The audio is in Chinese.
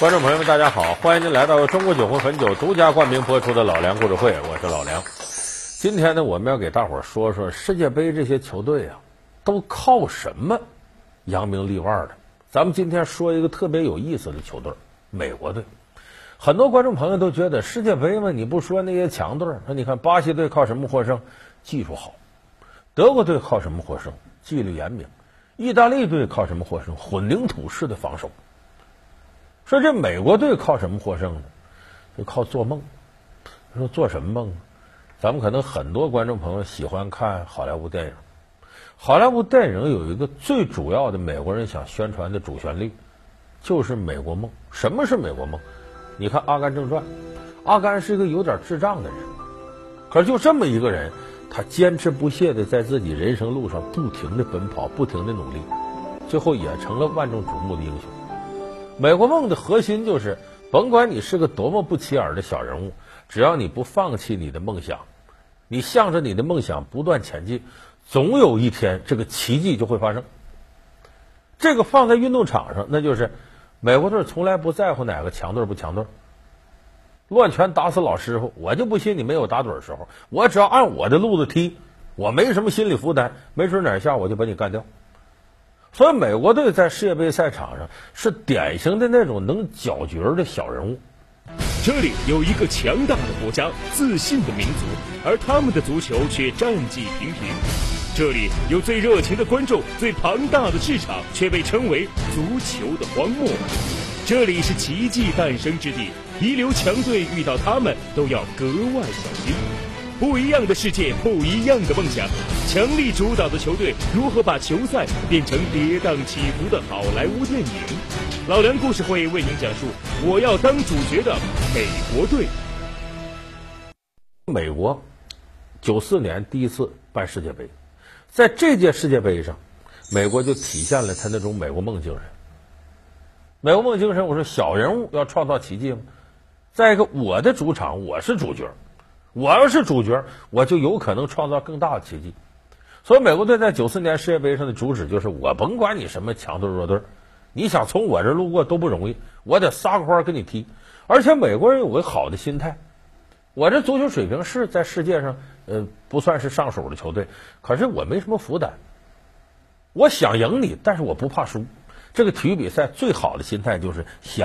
观众朋友们，大家好！欢迎您来到中国酒魂汾酒独家冠名播出的《老梁故事会》，我是老梁。今天呢，我们要给大伙儿说说世界杯这些球队啊，都靠什么扬名立万的？咱们今天说一个特别有意思的球队——美国队。很多观众朋友都觉得世界杯嘛，你不说那些强队，那你看巴西队靠什么获胜？技术好。德国队靠什么获胜？纪律严明。意大利队靠什么获胜？混凝土式的防守。说这美国队靠什么获胜呢？就靠做梦。说做什么梦？咱们可能很多观众朋友喜欢看好莱坞电影。好莱坞电影有一个最主要的美国人想宣传的主旋律，就是美国梦。什么是美国梦？你看《阿甘正传》，阿甘是一个有点智障的人，可是就这么一个人，他坚持不懈的在自己人生路上不停的奔跑，不停的努力，最后也成了万众瞩目的英雄。美国梦的核心就是，甭管你是个多么不起眼的小人物，只要你不放弃你的梦想，你向着你的梦想不断前进，总有一天这个奇迹就会发生。这个放在运动场上，那就是美国队从来不在乎哪个强队不强队，乱拳打死老师傅，我就不信你没有打盹的时候。我只要按我的路子踢，我没什么心理负担，没准哪下我就把你干掉。所以，美国队在世界杯赛场上是典型的那种能搅局的小人物。这里有一个强大的国家、自信的民族，而他们的足球却战绩平平。这里有最热情的观众、最庞大的市场，却被称为足球的荒漠。这里是奇迹诞生之地，一流强队遇到他们都要格外小心。不一样的世界，不一样的梦想。强力主导的球队如何把球赛变成跌宕起伏的好莱坞电影？老梁故事会为您讲述。我要当主角的美国队。美国九四年第一次办世界杯，在这届世界杯上，美国就体现了他那种美国梦精神。美国梦精神，我说小人物要创造奇迹吗？再一个，我的主场我是主角。我要是主角，我就有可能创造更大的奇迹。所以，美国队在九四年世界杯上的主旨就是：我甭管你什么强队弱队，你想从我这路过都不容易，我得撒个欢跟你踢。而且，美国人有个好的心态，我这足球水平是在世界上呃不算是上手的球队，可是我没什么负担。我想赢你，但是我不怕输。这个体育比赛最好的心态就是想。